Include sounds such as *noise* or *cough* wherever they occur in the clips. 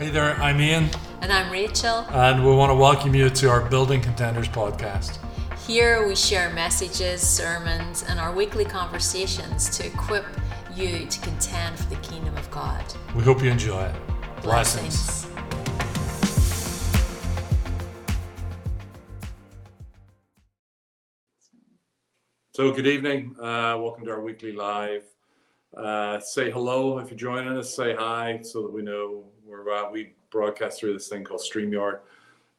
Hey there, I'm Ian, And I'm Rachel. and we want to welcome you to our Building Contenders podcast. Here we share messages, sermons, and our weekly conversations to equip you to contend for the kingdom of God. We hope you enjoy it. Blessings. So, good evening. Uh, welcome to our weekly live. Uh, say hello if you're joining us. Say hi so that we know where we're. We broadcast through this thing called StreamYard.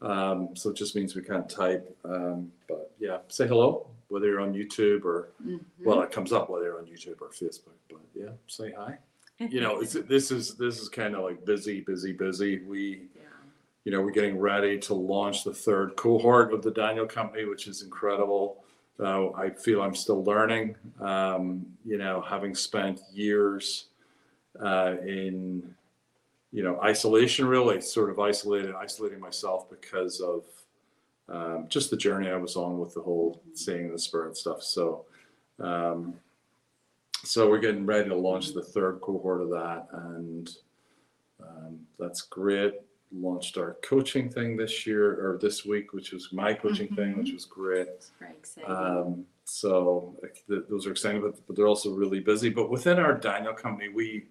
Um, so it just means we can't type. Um, but yeah, say hello, whether you're on YouTube or, well, it comes up whether you're on YouTube or Facebook. But yeah, say hi. You know, it's, this is this is kind of like busy, busy, busy. We Yeah. you know, we're getting ready to launch the third cohort of the Daniel Company, which is incredible. Uh, I feel I'm still learning. Um, you know, having spent years uh, in, you know, isolation, really sort of isolated, isolating myself because of um, just the journey I was on with the whole seeing the spirit stuff. So, um, so we're getting ready to launch the third cohort of that, and um, that's great launched our coaching thing this year or this week, which was my coaching thing, which was great. Very exciting. Um, so th- those are exciting, but, but they're also really busy. But within our Daniel company, we,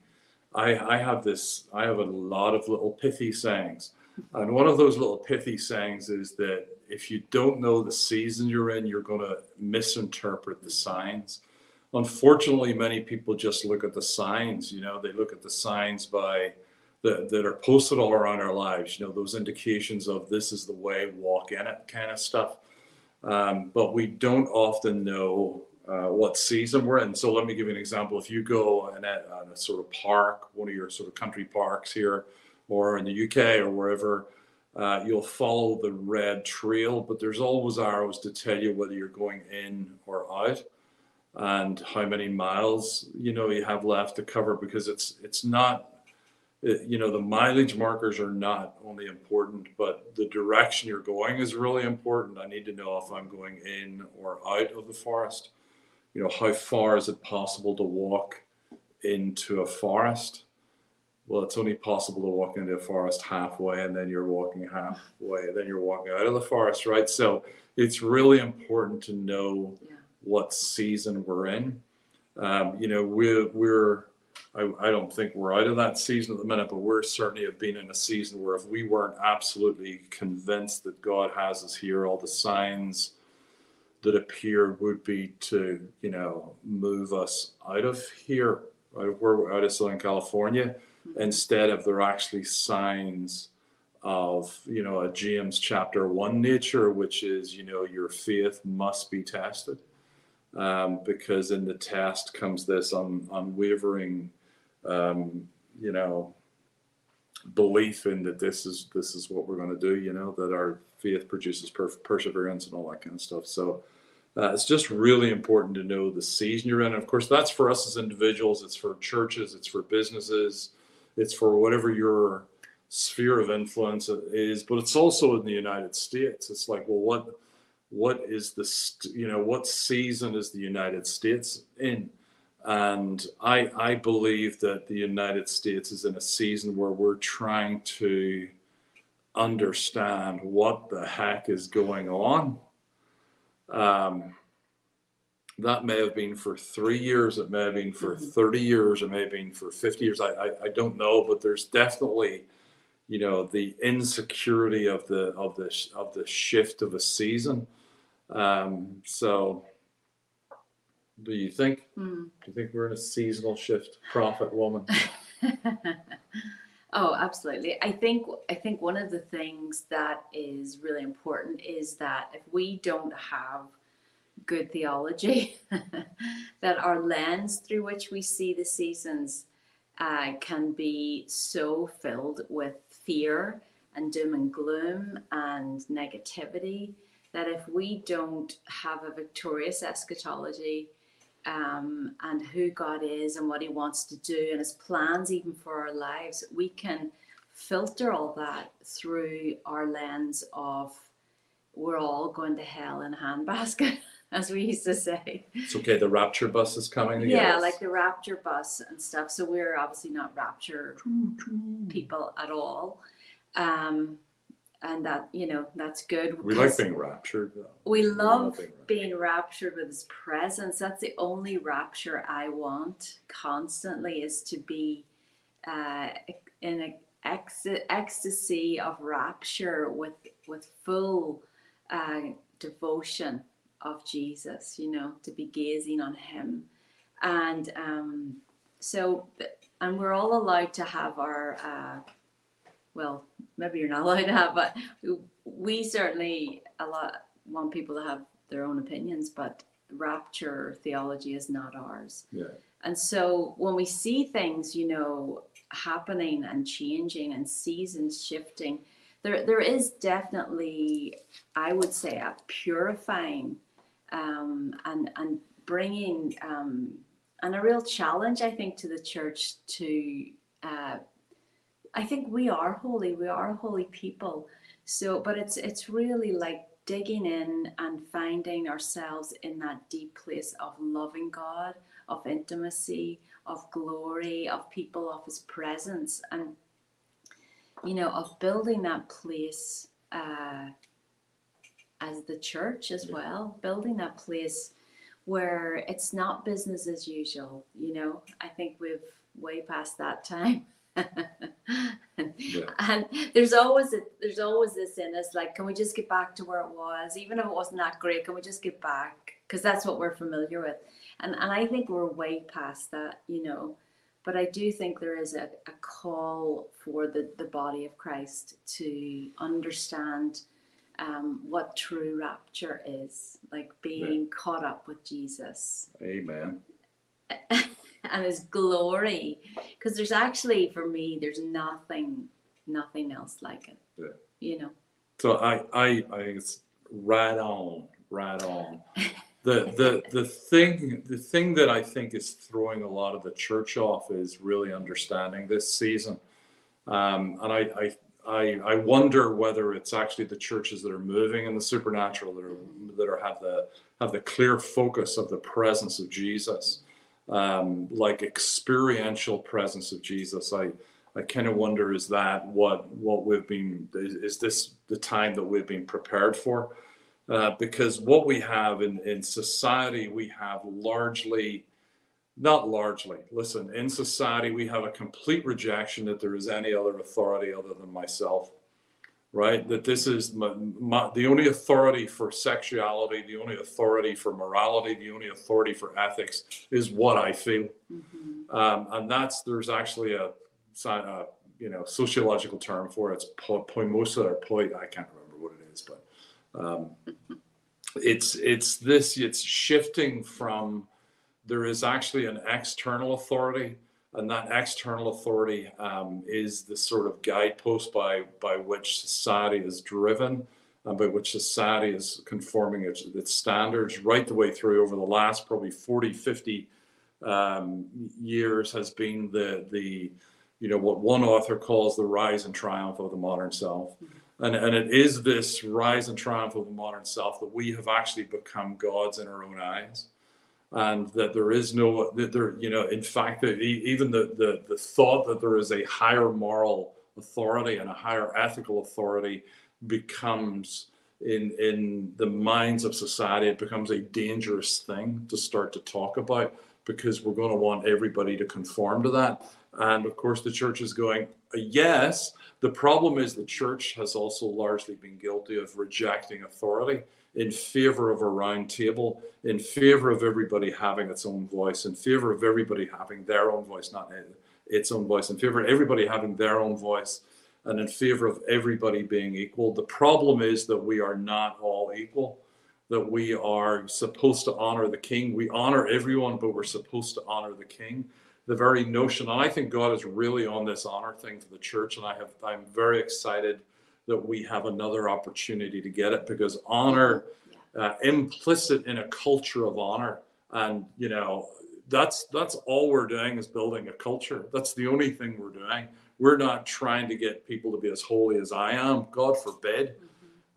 I, I have this, I have a lot of little pithy sayings, and one of those little pithy sayings is that if you don't know the season you're in, you're going to misinterpret the signs. Unfortunately, many people just look at the signs. You know, they look at the signs by that, that are posted all around our lives. You know, those indications of this is the way, walk in it, kind of stuff. Um, but we don't often know uh, what season we're in. So let me give you an example. If you go in a, sort of park, one of your sort of country parks here, or in the UK or wherever, uh, you'll follow the red trail, but there's always arrows to tell you whether you're going in or out and how many miles you know you have left to cover because it's it's not it- you know the mileage markers are not only important but the direction you're going is really important i need to know if i'm going in or out of the forest you know how far is it possible to walk into a forest? Well it's only possible to walk into a forest halfway and then you're walking halfway then you're walking out of the forest right? So it's really important to know Yeah. what season we're in. Um, you know we're we're I, I don't think we're out of that season at the minute, but we're certainly have been in a season where if we weren't absolutely convinced that God has us here, all the signs that appear would be to, you know, move us out of here, out of where we're out of Southern California, instead of there actually signs of, you know, a James chapter one nature, which is, you know, your faith must be tested um, because in the test comes this un, unwavering, um, you know, belief in that this is this is what we're going to do. You know that our faith produces per- perseverance and all that kind of stuff. So uh, it's just really important to know the season you're in. And of course, that's for us as individuals. It's for churches. It's for businesses. It's for whatever your sphere of influence is. But it's also in the United States. It's like, well, what what is the you know what season is the United States in? And I I believe that the United States is in a season where we're trying to understand what the heck is going on. Um, that may have been for three years, it may have been for Mhm. 30 years, it may have been for 50 years. I, I, I don't know, but there's definitely, you know, the insecurity of the of the of the shift of a season. Um, so do you think Hmm. do you think we're in a seasonal shift, prophet woman? *laughs* oh, absolutely. I think I think one of the things that is really important is that if we don't have good theology, *laughs* that our lens through which we see the seasons uh, can be so filled with fear and doom and gloom and negativity that if we don't have a victorious eschatology um, and who God is and what He wants to do and His plans, even for our lives, we can filter all that through our lens of we're all going to hell in a handbasket. *laughs* as we used to say. It's okay. The rapture bus is coming. Yeah, like the rapture bus and stuff. So we're obviously not rapture people at all. Um, and that, you know, that's good. we like being raptured. though. we love love being raptured. being raptured with his presence. That's the only rapture I want constantly is to be uh, in an ex- ecstasy of rapture with with full uh, devotion of Jesus. You know, to be gazing on Him, and um, so and we're all allowed to have our. Uh, well, maybe you're not *laughs* allowed to have, but we certainly a lot want people to have their own opinions, but rapture theology is not ours. Yeah. And so when we see things, you know, happening and changing and seasons shifting, there there is definitely, I would say, a purifying um, and and bringing um, and a real challenge, I think, to the church to. Uh, I think we are holy. We are holy people. So, but it's it's really like digging in and finding ourselves in that deep place of loving God, of intimacy, of glory, of people, of His presence, and you know, of building that place uh, as the church as well, building that place where it's not business as usual. You know, I think we've way past that time. Yeah. *laughs* And there's always a, there's always this in us like, can we just get back to where it was, even if it wasn't that great? Can we just get back? Because that's what we're familiar with, and and I think we're way past that, you know. But I do think there is a, a call for the, the body of Christ to understand um, what true rapture is, like being caught up with Jesus Amen. *laughs* *laughs* and his glory because there's actually for me there's nothing nothing else like it Yeah. you know So I, I, I think it's right on, right on. *laughs* The, the, the thing, the thing that I think is throwing a lot of the church off is really understanding this season. Um, and I, I, I, I wonder whether it's actually the churches that are moving in the supernatural that are, that are have the, have the clear focus of the presence of Jesus, um, like experiential presence of Jesus. I, I kind of wonder is that what what we've been is, is this the time that we've been prepared for? Uh, because what we have in, in society, we have largely, not largely, listen, in society, we have a complete rejection that there is any other authority other than myself, right? That this is my, my, the only authority for sexuality, the only authority for morality, the only authority for ethics is what I feel Mhm. um, and that's there's actually a, uh you know sociological term for it. It's po- poimosa or poi. I can't remember what it is, but um, it's it's this. It's shifting from there is actually an external authority, and that external authority um, is the sort of guidepost by by which society is driven. And by which society is conforming its, its standards right the way through over the last probably 40, 50 um, years has been the the you know what one author calls the rise and triumph of the modern self and and it is this rise and triumph of the modern self that we have actually become gods in our own eyes and that there is no that there you know in fact that even the the the thought that there is a higher moral authority and a higher ethical authority becomes in in the minds of society it becomes a dangerous thing to start to talk about because we're going to want everybody to conform to that. And of course, the church is going, uh, yes. The problem is the church has also largely been guilty of rejecting authority in favor of a round table, in favor of everybody having its own voice, in favor of everybody having their own voice, not its own voice, in favor of everybody having their own voice, and in favor of everybody being equal. The problem is that we are not all equal that we are supposed to honor the king. We honor everyone, but we're supposed to honor the king. The very notion, and I think God is really on this honor thing for the church, and I have I'm very excited that we have another opportunity to get it because honor, uh, implicit in a culture of honor, and you know that's that's all we're doing is building a culture. That's the only thing we're doing. We're not trying to get people to be as holy as I am. God forbid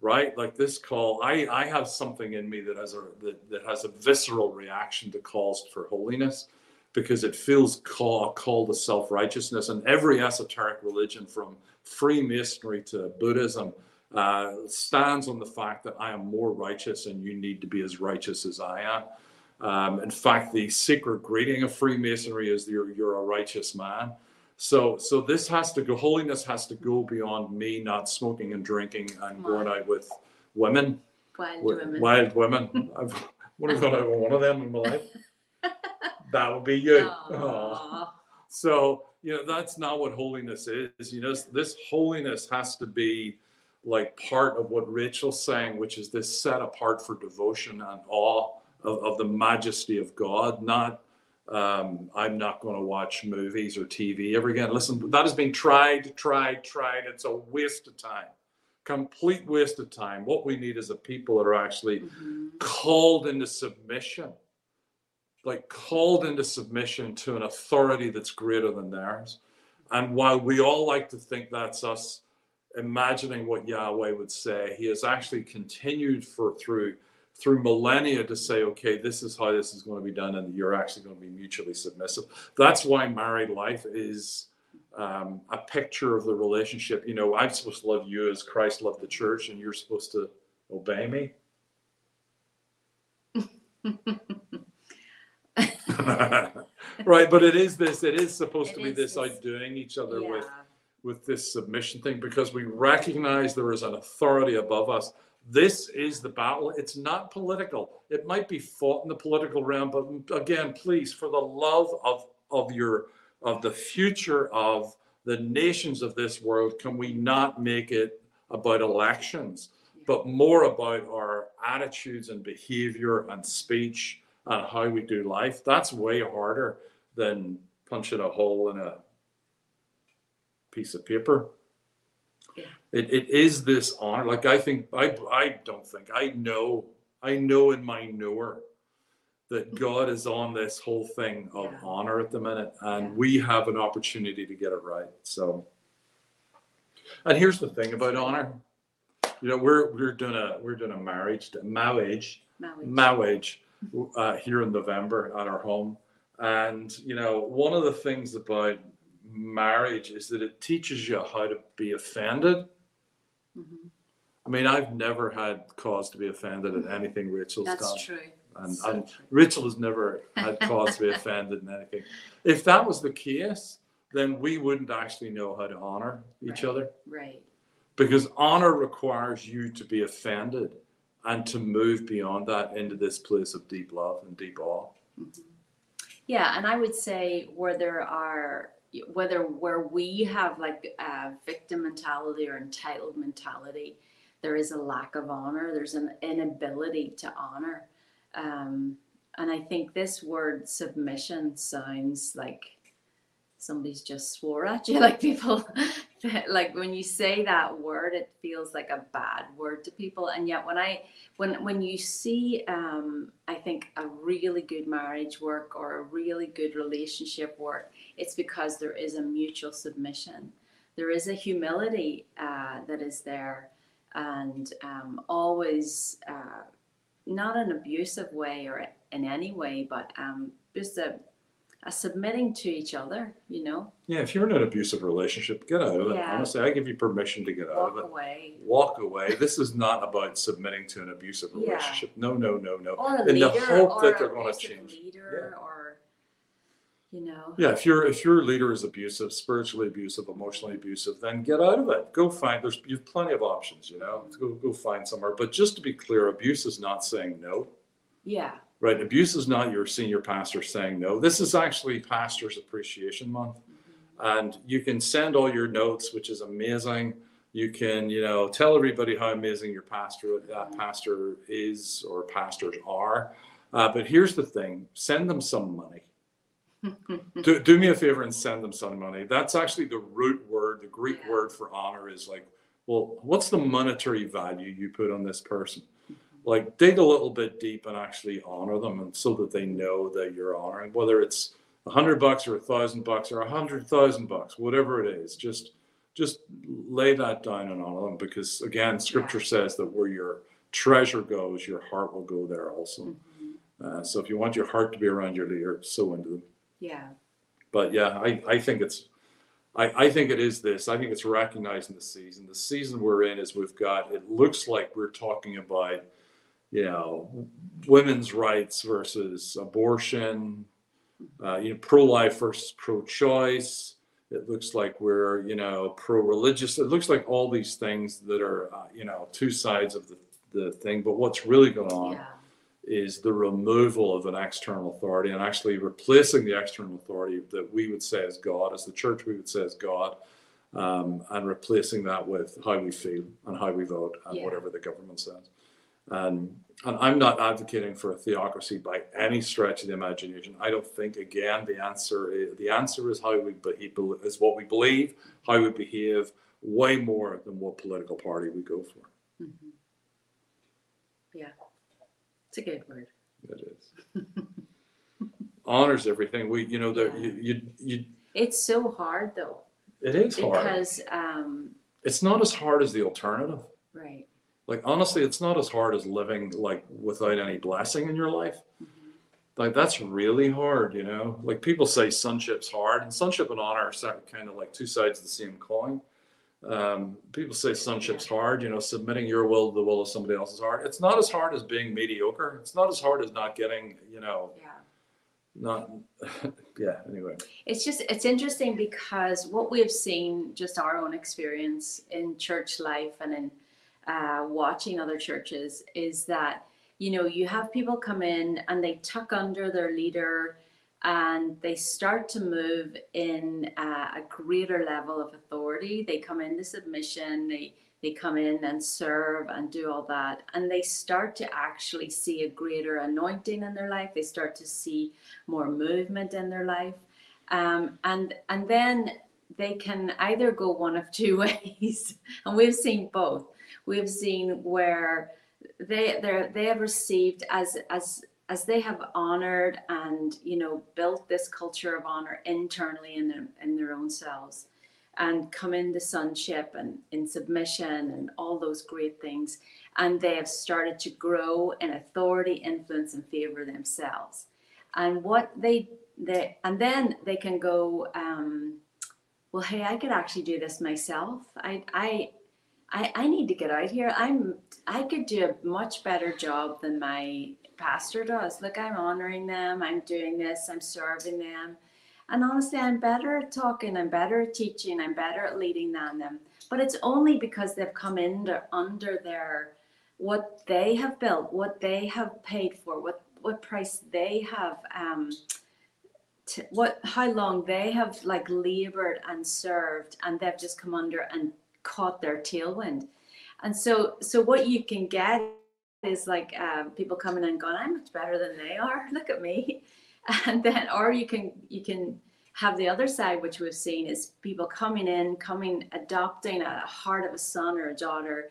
right? Like this call, I, I have something in me that has a that, that has a visceral reaction to calls for holiness because it feels call a call to self-righteousness. And every esoteric religion from Freemasonry to Buddhism uh, stands on the fact that I am more righteous and you need to be as righteous as I am. Um, in fact, the secret greeting of Freemasonry is you're, you're a righteous man. So, so this has to go. Holiness has to go beyond me not smoking and drinking and going out with women, Wild with women. wild women. I've gone out with one of them in my life. *laughs* That would be you. Aw. Aw. So, you know, that's not what holiness is. You know, this holiness has to be like part of what Rachel's saying, which is this set apart for devotion and awe of, of the majesty of God, not um, I'm not going to watch movies or TV ever again. Listen, that has been tried, tried, tried. It's a waste of time, complete waste of time. What we need is a people that are actually Mhm. called into submission, like called into submission to an authority that's greater than theirs. And while we all like to think that's us imagining what Yahweh would say, he has actually continued for through through millennia to say, okay, this is how this is going to be done, and you're actually going to be mutually submissive. That's why married life is um, a picture of the relationship. You know, I'm supposed to love you as Christ loved the church, and you're supposed to obey me. *laughs* *laughs* right, but it is this. It is supposed It to be is this this- outdoing each other with with this submission thing because we recognize there is an authority above us. This is the battle. It's not political. It might be fought in the political realm, but again, please, for the love of of your of the future of the nations of this world, can we not make it about elections, but more about our attitudes and behavior and speech and how we do life? That's way harder than punching a hole in a piece of paper. Yeah. It, it is this honor. Like I think I I don't think I know I know in my knower that *laughs* God is on this whole thing of Yeah. honor at the minute, and Yeah. we have an opportunity to get it right. So, and here's the thing about honor. You know, we're we're doing a we're doing a marriage marriage Marriage. marriage uh, here in November at our home. And, you know, one of the things about marriage is that it teaches you how to be offended. Mhm. I mean, I've never had cause to be offended at anything Rachel's That's done. true. And, So and true. Rachel has never had *laughs* cause to be offended in anything. If that was the case, then we wouldn't actually know how to honor each Right. other Right. because honor requires you to be offended and to move beyond that into this place of deep love and deep awe. Yeah, and I would say where there are whether where we have like a victim mentality or entitled mentality, there is a lack of honor. There's an inability to honor, um, and I think this word submission sounds like somebody's just swore at you. *laughs* Like people, *laughs* like when you say that word, it feels like a bad word to people. And yet, when I when when you see um, i think a really good marriage work or a really good relationship work it's because there is a mutual submission there is a humility uh, that is there and um, always uh, not an abusive way or in any way but um, just a, a submitting to each other you know Yeah, if you're in an abusive relationship, get out of it. Yeah. Honestly, I give you permission to get out walk of it. away Walk away. This is not about submitting to an abusive Yeah. relationship. No, no, no, no. or a In the leader hope or that a they're going to change. leader or you know Yeah, if your if your leader is abusive, spiritually abusive, emotionally abusive, then get out of it. Go find there's you've plenty of options, you know. Go go find somewhere. But just to be clear, abuse is not saying no. yeah Right? Abuse is not your senior pastor saying no. This is actually Pastors Appreciation Month. and you can send all your notes, which is amazing. You can, you know, tell everybody how amazing your pastor that pastor is or pastors are. Uh, but here's the thing: send them some money. *laughs* do, do me a favor and send them some money. That's actually the root word. The Greek word for honor is like, well, what's the monetary value you put on this person? Like, dig a little bit deep and actually honor them, and so that they know that you're honoring, whether it's a hundred bucks or a thousand bucks or a hundred thousand bucks, whatever it is. Just just lay that down and on them because again, Scripture says that where your treasure goes, your heart will go there also. Mhm. Uh, so if you want your heart to be around your leader, sow into them. Yeah. But yeah, I, I think it's I, I think it is this. I think it's recognizing the season. The season we're in is we've got it looks like we're talking about, you know, women's rights versus abortion, uh, you know, pro-life versus pro-choice. It looks like we're, you know, pro-religious. It looks like all these things that are, uh, you know, two sides of the, the thing. But what's really going on Yeah. is the removal of an external authority and actually replacing the external authority that we would say is God, as the church we would say is God, um, and replacing that with how we feel and how we vote and Yeah. whatever the government says. And, and I'm not advocating for a theocracy by any stretch of the imagination. I don't think, again, the answer is, the answer is how we behave, is what we believe, how we behave, way more than what political party we go for. Mhm. Yeah. It's a good word. It is. *laughs* Honors everything. We, you know, the, Yeah. you, you, you, It's so hard though it is hard. because um It's not as hard as the alternative. right. Like, honestly, it's not as hard as living like without any blessing in your life. Mhm. Like, that's really hard, you know? Like, people say sonship's hard, and sonship and honor are kind of like two sides of the same coin. Um, people say sonship's hard, you know, submitting your will to the will of somebody else is hard. It's not as hard as being mediocre. It's not as hard as not getting, you know, Yeah. not, *laughs* yeah, anyway. It's just it's interesting because what we've seen, just our own experience in church life and in uh, watching other churches, is that you know you have people come in and they tuck under their leader and they start to move in uh, a greater level of authority. They come in into submission. They they come in and serve and do all that, and they start to actually see a greater anointing in their life. They start to see more movement in their life um, and and then they can either go one of two *laughs* ways and we've seen both we've seen where they they they have received as as as they have honored and you know built this culture of honor internally in their in their own selves and come into sonship and in submission and all those great things. And they have started to grow in authority influence and favor themselves. And what they they and then they can go um well hey i could actually do this myself. I i i, I need to get out here. I'm i could do a much better job than my pastor does. Look i'm honoring them. I'm doing this. I'm serving them. And honestly i'm better at talking. I'm better at teaching. I'm better at leading than them. But it's only because they've come in under, under their what they have built what they have paid for what what price they have um to, what how long they have like labored and served and they've just come under and caught their tailwind. And so so what you can get is like um, people coming and going i'm much better than they are. *laughs* Look at me. *laughs* And then or you can you can have the other side which we've seen is people coming in coming adopting a heart of a son or a daughter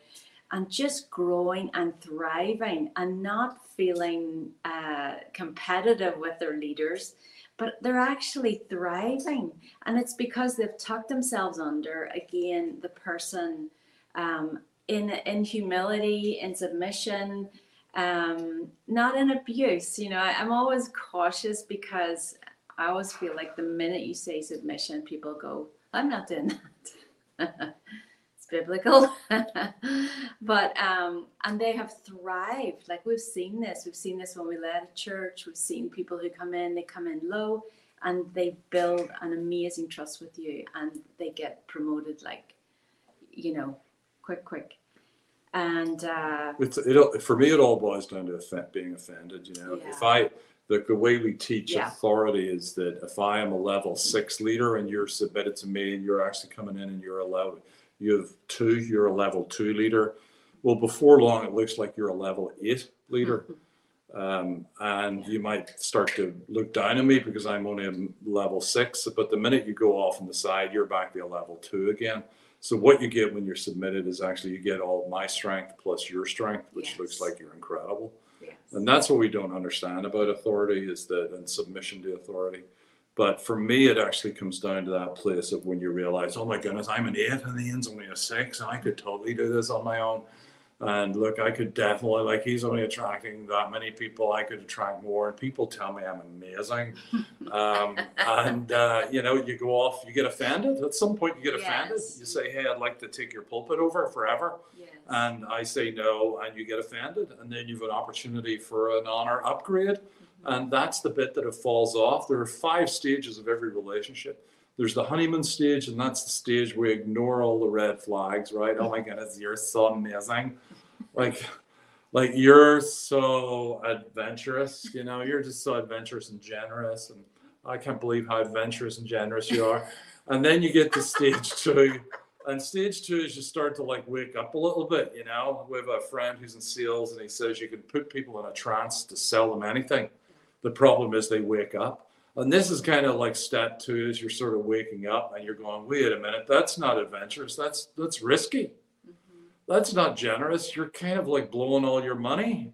and just growing and thriving and not feeling uh, competitive with their leaders but they're actually thriving. And it's because they've tucked themselves under again the person um, in in humility in submission um, not in abuse you know. I, i'm always cautious because i always feel like the minute you say submission people go i'm not doing that *laughs* biblical. *laughs* But um and they have thrived. Like we've seen this. We've seen this when we led a church. We've seen people who come in they come in low and they build an amazing trust with you and they get promoted like you know quick quick. And uh It's, it, for me, it all boils down to offen- being offended. You know, if I, the, the way we teach Yeah. authority is that if I am a level six leader and you're submitted to me and you're actually coming in and you're a level, you have two, you're a level two leader. Well, before long, it looks like you're a level eight leader. *laughs* Um, and you might start to look down on me because I'm only a level six. But the minute you go off on the side, you're back to a level two again. So what you get when you're submitted is actually you get all my strength plus your strength, which Yes. looks like you're incredible. yes. And that's what we don't understand about authority is that and submission to authority. But for me, it actually comes down to that place of when you realize, oh my goodness, I'm an eight and Ian's only a six, and I could totally do this on my own. And look, I could definitely like he's only attracting that many people. I could attract more, and people tell me I'm amazing. *laughs* um, and uh, you know, you go off, you get offended. At some point, you get offended. Yes. You say, "Hey, I'd like to take your pulpit over forever," Yes. and I say no, and you get offended, and then you've an opportunity for an honor upgrade, and that's the bit that it falls off. There are five stages of every relationship. There's the honeymoon stage, and that's the stage where we ignore all the red flags, right? Oh my goodness, you're so amazing. Like, like you're so adventurous, you know, you're just so adventurous and generous. And I can't believe how adventurous and generous you are. And then you get to stage *laughs* two. And stage two is you start to like wake up a little bit, you know. We have a friend who's in sales and he says you can put people in a trance to sell them anything. The problem is they wake up. And this is kind of like step two is you're sort of waking up and you're going, wait a minute, that's not adventurous. That's that's risky. That's not generous. You're kind of like blowing all your money.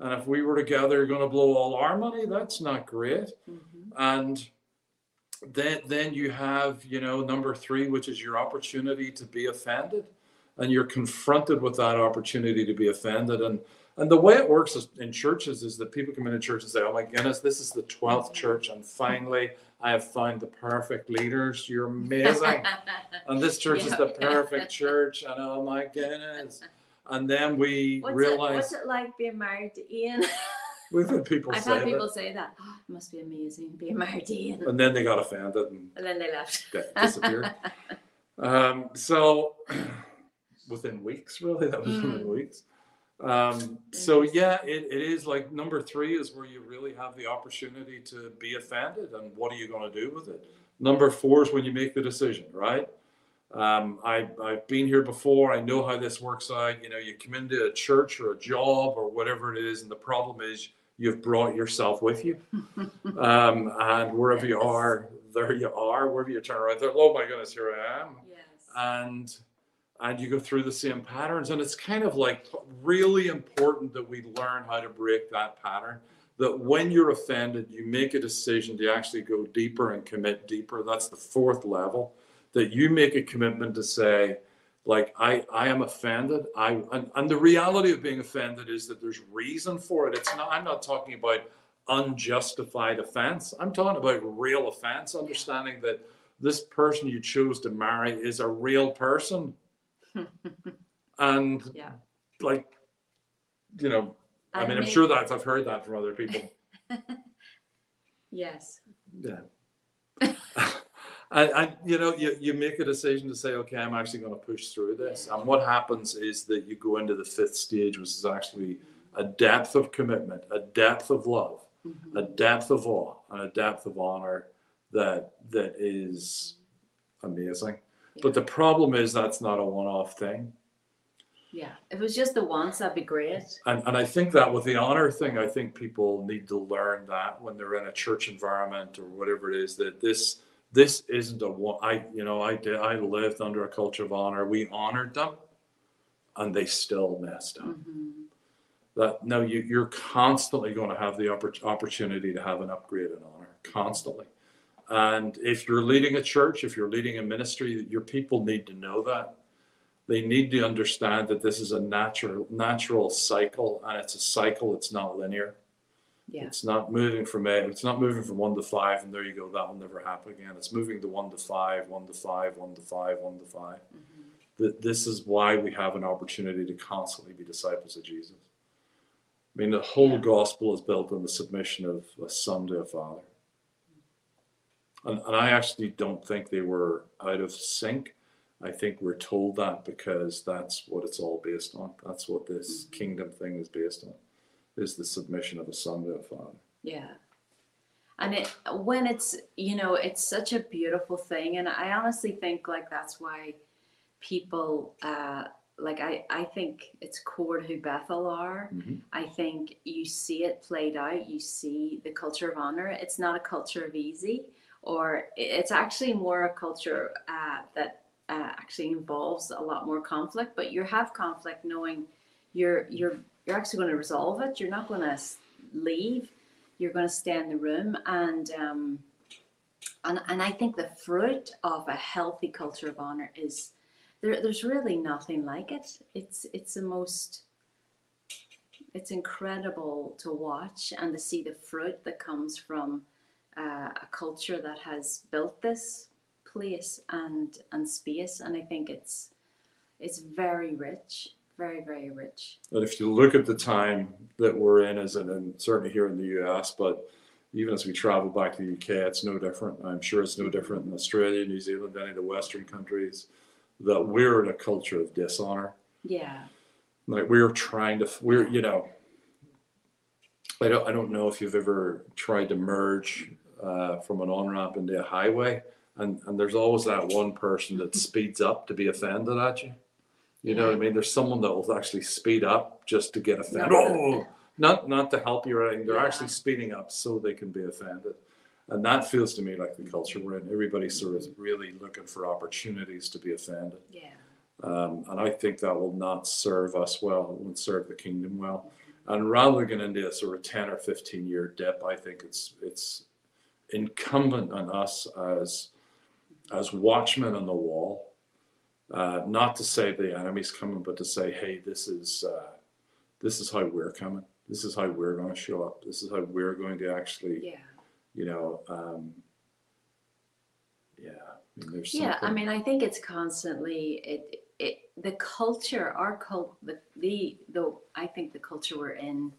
And if we were together, you're going to blow all our money. That's not great. Mhm. And then then you have, you know, number three, which is your opportunity to be offended. And you're confronted with that opportunity to be offended. And and the way it works is, in churches is that people come into church and say, Oh my goodness, this is the 12th church. And finally, I have found the perfect leaders. You're amazing. *laughs* and this church is the perfect *laughs* church. And oh my goodness. And then we What's it, realize what's it like being married to Ian? *laughs* we've had people say that I've say had that. people say that. Oh, it must be amazing being married to Ian. And then they got offended and And then they left. disappeared. um, so *clears throat* within weeks, really, that was within Mm. weeks. Um, so yeah, it, it is like number three is where you really have the opportunity to be offended, and what are you going to do with it? Number four is when you make the decision, right? Um, I, I've been here before. I know how this works out. You know, you come into a church or a job or whatever it is, and the problem is you've brought yourself with you. *laughs* um, and wherever you are, there you are. Wherever you turn around, there, oh my goodness, here I am. Yes. And and you go through the same patterns, and it's kind of like really important that we learn how to break that pattern. That when you're offended, you make a decision to actually go deeper and commit deeper. That's the fourth level. That you make a commitment to say, like I, I am offended. I and, and the reality of being offended is that there's reason for it. It's not. I'm not talking about unjustified offense. I'm talking about real offense. Understanding that this person you chose to marry is a real person, and *laughs* Yeah. like, you know, I, And mean, I'm sure that I've heard that from other people. *laughs* Yes. Yeah. *laughs* And, and you know, you, you make a decision to say, okay, I'm actually going to push through this. And what happens is that you go into the fifth stage, which is actually a depth of commitment, a depth of love, Mhm. a depth of awe, and a depth of honor that that is amazing. But the problem is that's not a one-off thing. Yeah. If it was just the once, that'd be great. And, and I think that with the honor thing, I think people need to learn that when they're in a church environment or whatever it is, that this this isn't a one. I you know I did I lived under a culture of honor. We honored them, and they still messed up. Mhm. That no, you you're constantly going to have the oppor- opportunity to have an upgrade in honor, constantly. And if you're leading a church, if you're leading a ministry, your people need to know that they need to understand that this is a natural natural cycle and it's a cycle it's not linear Yeah. it's not moving from a it's not moving from one to five and there you go that will never happen again it's moving to one to five one to five one to five one to five Mhm. Th- this is why we have an opportunity to constantly be disciples of jesus i mean the whole Yeah. gospel is built on the submission of a son to a father and, and i actually don't think they were out of sync I think we're told that because that's what it's all based on. That's what this Mhm. kingdom thing is based on, is the submission of a son to a father. Yeah. And it when it's you know it's such a beautiful thing, and I honestly think like that's why people uh, like I I think it's core to who Bethel are. I think you see it played out. You see the culture of honor. It's not a culture of easy, or it's actually more a culture uh, that uh, actually involves a lot more conflict. But you have conflict knowing you're you're you're actually going to resolve it. You're not going to leave. You're going to stay in the room, and um, and and I think the fruit of a healthy culture of honor is there. There's really nothing like it. It's it's the most. It's incredible to watch and to see the fruit that comes from uh, a culture that has built this place and and space, and I think it's it's very rich, very very rich. And if you look at the time that we're in, as in, and certainly here in the US, but even as we travel back to the UK, it's no different. I'm sure it's no different in Australia, New Zealand, any of the Western countries, that we're in a culture of dishonor. Yeah, Like we're trying to, we're, you know, I don't, I don't know if you've ever tried to merge uh, from an on ramp into a highway, and, and there's always that one person that *laughs* speeds up to be offended at you. You know what I mean? There's someone that will actually speed up just to get offended. Oh, *laughs* not not to help you or anything. They're Yeah. actually speeding up so they can be offended. And that feels to me like the culture we're in. Everybody's sort of really looking for opportunities to be offended. yeah, Um, and I think that will not serve us well. It won't serve the kingdom well. And rather than getting into a sort of 10 or 15 year dip, I think it's it's incumbent on us as as watchmen on the wall, uh, not to say the enemy's coming, but to say, hey, this is uh, this is how we're coming. This is how we're going to show up. This is how we're going to actually, yeah. you know, um, yeah. I mean, Yeah, I mean, I think it's constantly it it the culture, our cult, the the the I think the culture we're in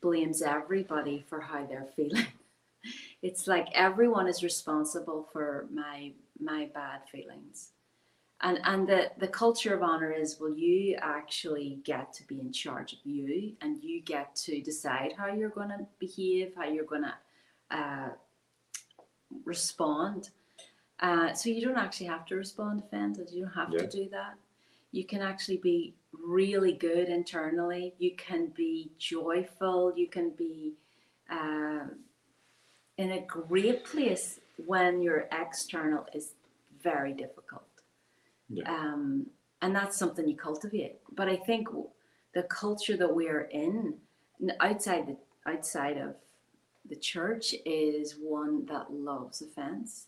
blames everybody for how they're *laughs* feeling. It's like everyone is responsible for my my bad feelings. And and the the culture of honor is well you actually get to be in charge of you and you get to decide how you're going to behave, how you're going to uh, respond. Uh, so you don't actually have to respond offended. You don't have Yeah. to do that. You can actually be really good internally. You can be joyful. You can be um, in a great place when your external is very difficult. Yeah. Um, and that's something you cultivate. But I think the culture that we are in, outside the outside of the church, is one that loves offense,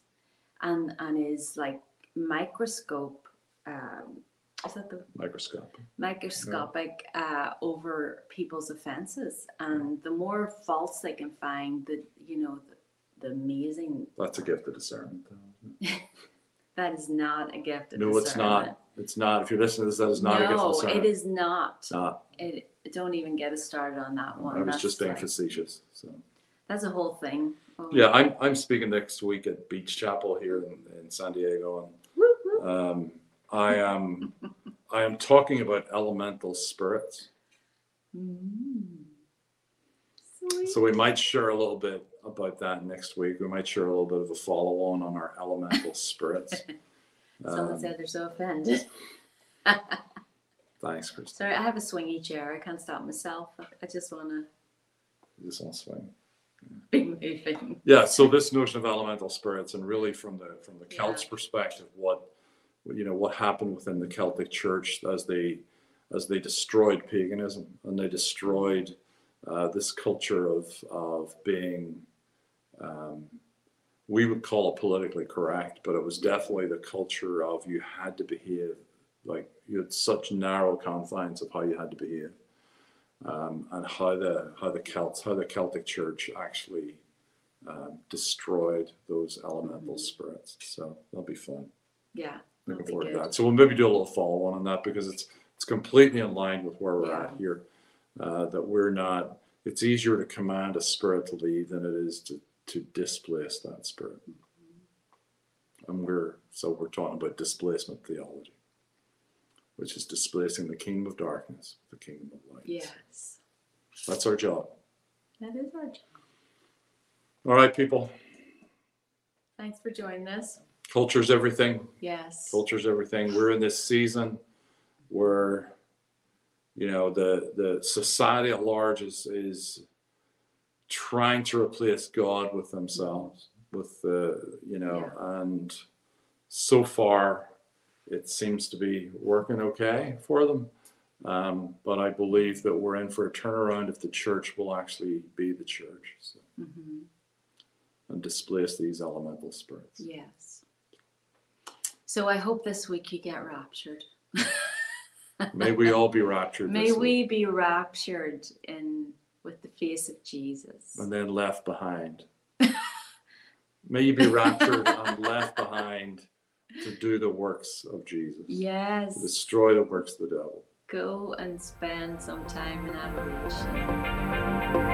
and and is like microscope. Um, is that the microscope. microscopic uh, over people's offenses, and the more faults they can find, the you know the, the amazing. That's a gift of discernment. Though. isn't it? *laughs* That is not a gift of discernment. No, it's not. It's not. If you're listening to this, that is not a gift of no, discernment. it is not. It's not. It, don't even get us started on that one. I was That's just being like- facetious. So That's a whole thing. Oh, yeah, I'm I'm speaking next week at Beach Chapel here in, in San Diego, woo, woo. and um, I am *laughs* I am talking about elemental spirits. Mm. Sweet. So we might share a little bit about that next week. We might share a little bit of a follow on on our elemental spirits. *laughs* Someone Um, said they're so offended. *laughs* thanks, Kristen. Sorry, I have a swingy chair. I can't stop myself. I just want to Just want to swing. be moving. Yeah, so this notion of elemental spirits, and really from the from the Celts' Yeah. perspective, what you know what happened within the Celtic Church as they as they destroyed paganism and they destroyed uh, this culture of of being um, we would call it politically correct, but it was definitely the culture of you had to behave like you had such narrow confines of how you had to behave. Um, and how the how the Celts how the Celtic Church actually um, destroyed those elemental Mhm. spirits. So that'll be fun. Yeah. Looking forward to that. So we'll maybe do a little follow on on that because it's it's completely in line with where we're Yeah. at here. Uh, that we're not. It's easier to command a spirit to leave than it is to to displace that spirit. And we're so we're talking about displacement theology, which is displacing the kingdom of darkness, the kingdom of light. Yes. That's our job. That is our job. All right, people. Thanks for joining us. Culture's everything. Yes. Culture's everything. We're in this season where, you know, the the society at large is is trying to replace God with themselves, with the you know, and so far it seems to be working okay for them. Um, but I believe that we're in for a turnaround if the church will actually be the church. So hmm and displace these elemental spirits. Yes. So I hope this week you get raptured. *laughs* May we all be raptured May we week be raptured in with the face of Jesus. and then left behind. *laughs* May you be raptured and left behind to do the works of Jesus, Yes. destroy the works of the devil. Go and spend some time in adoration.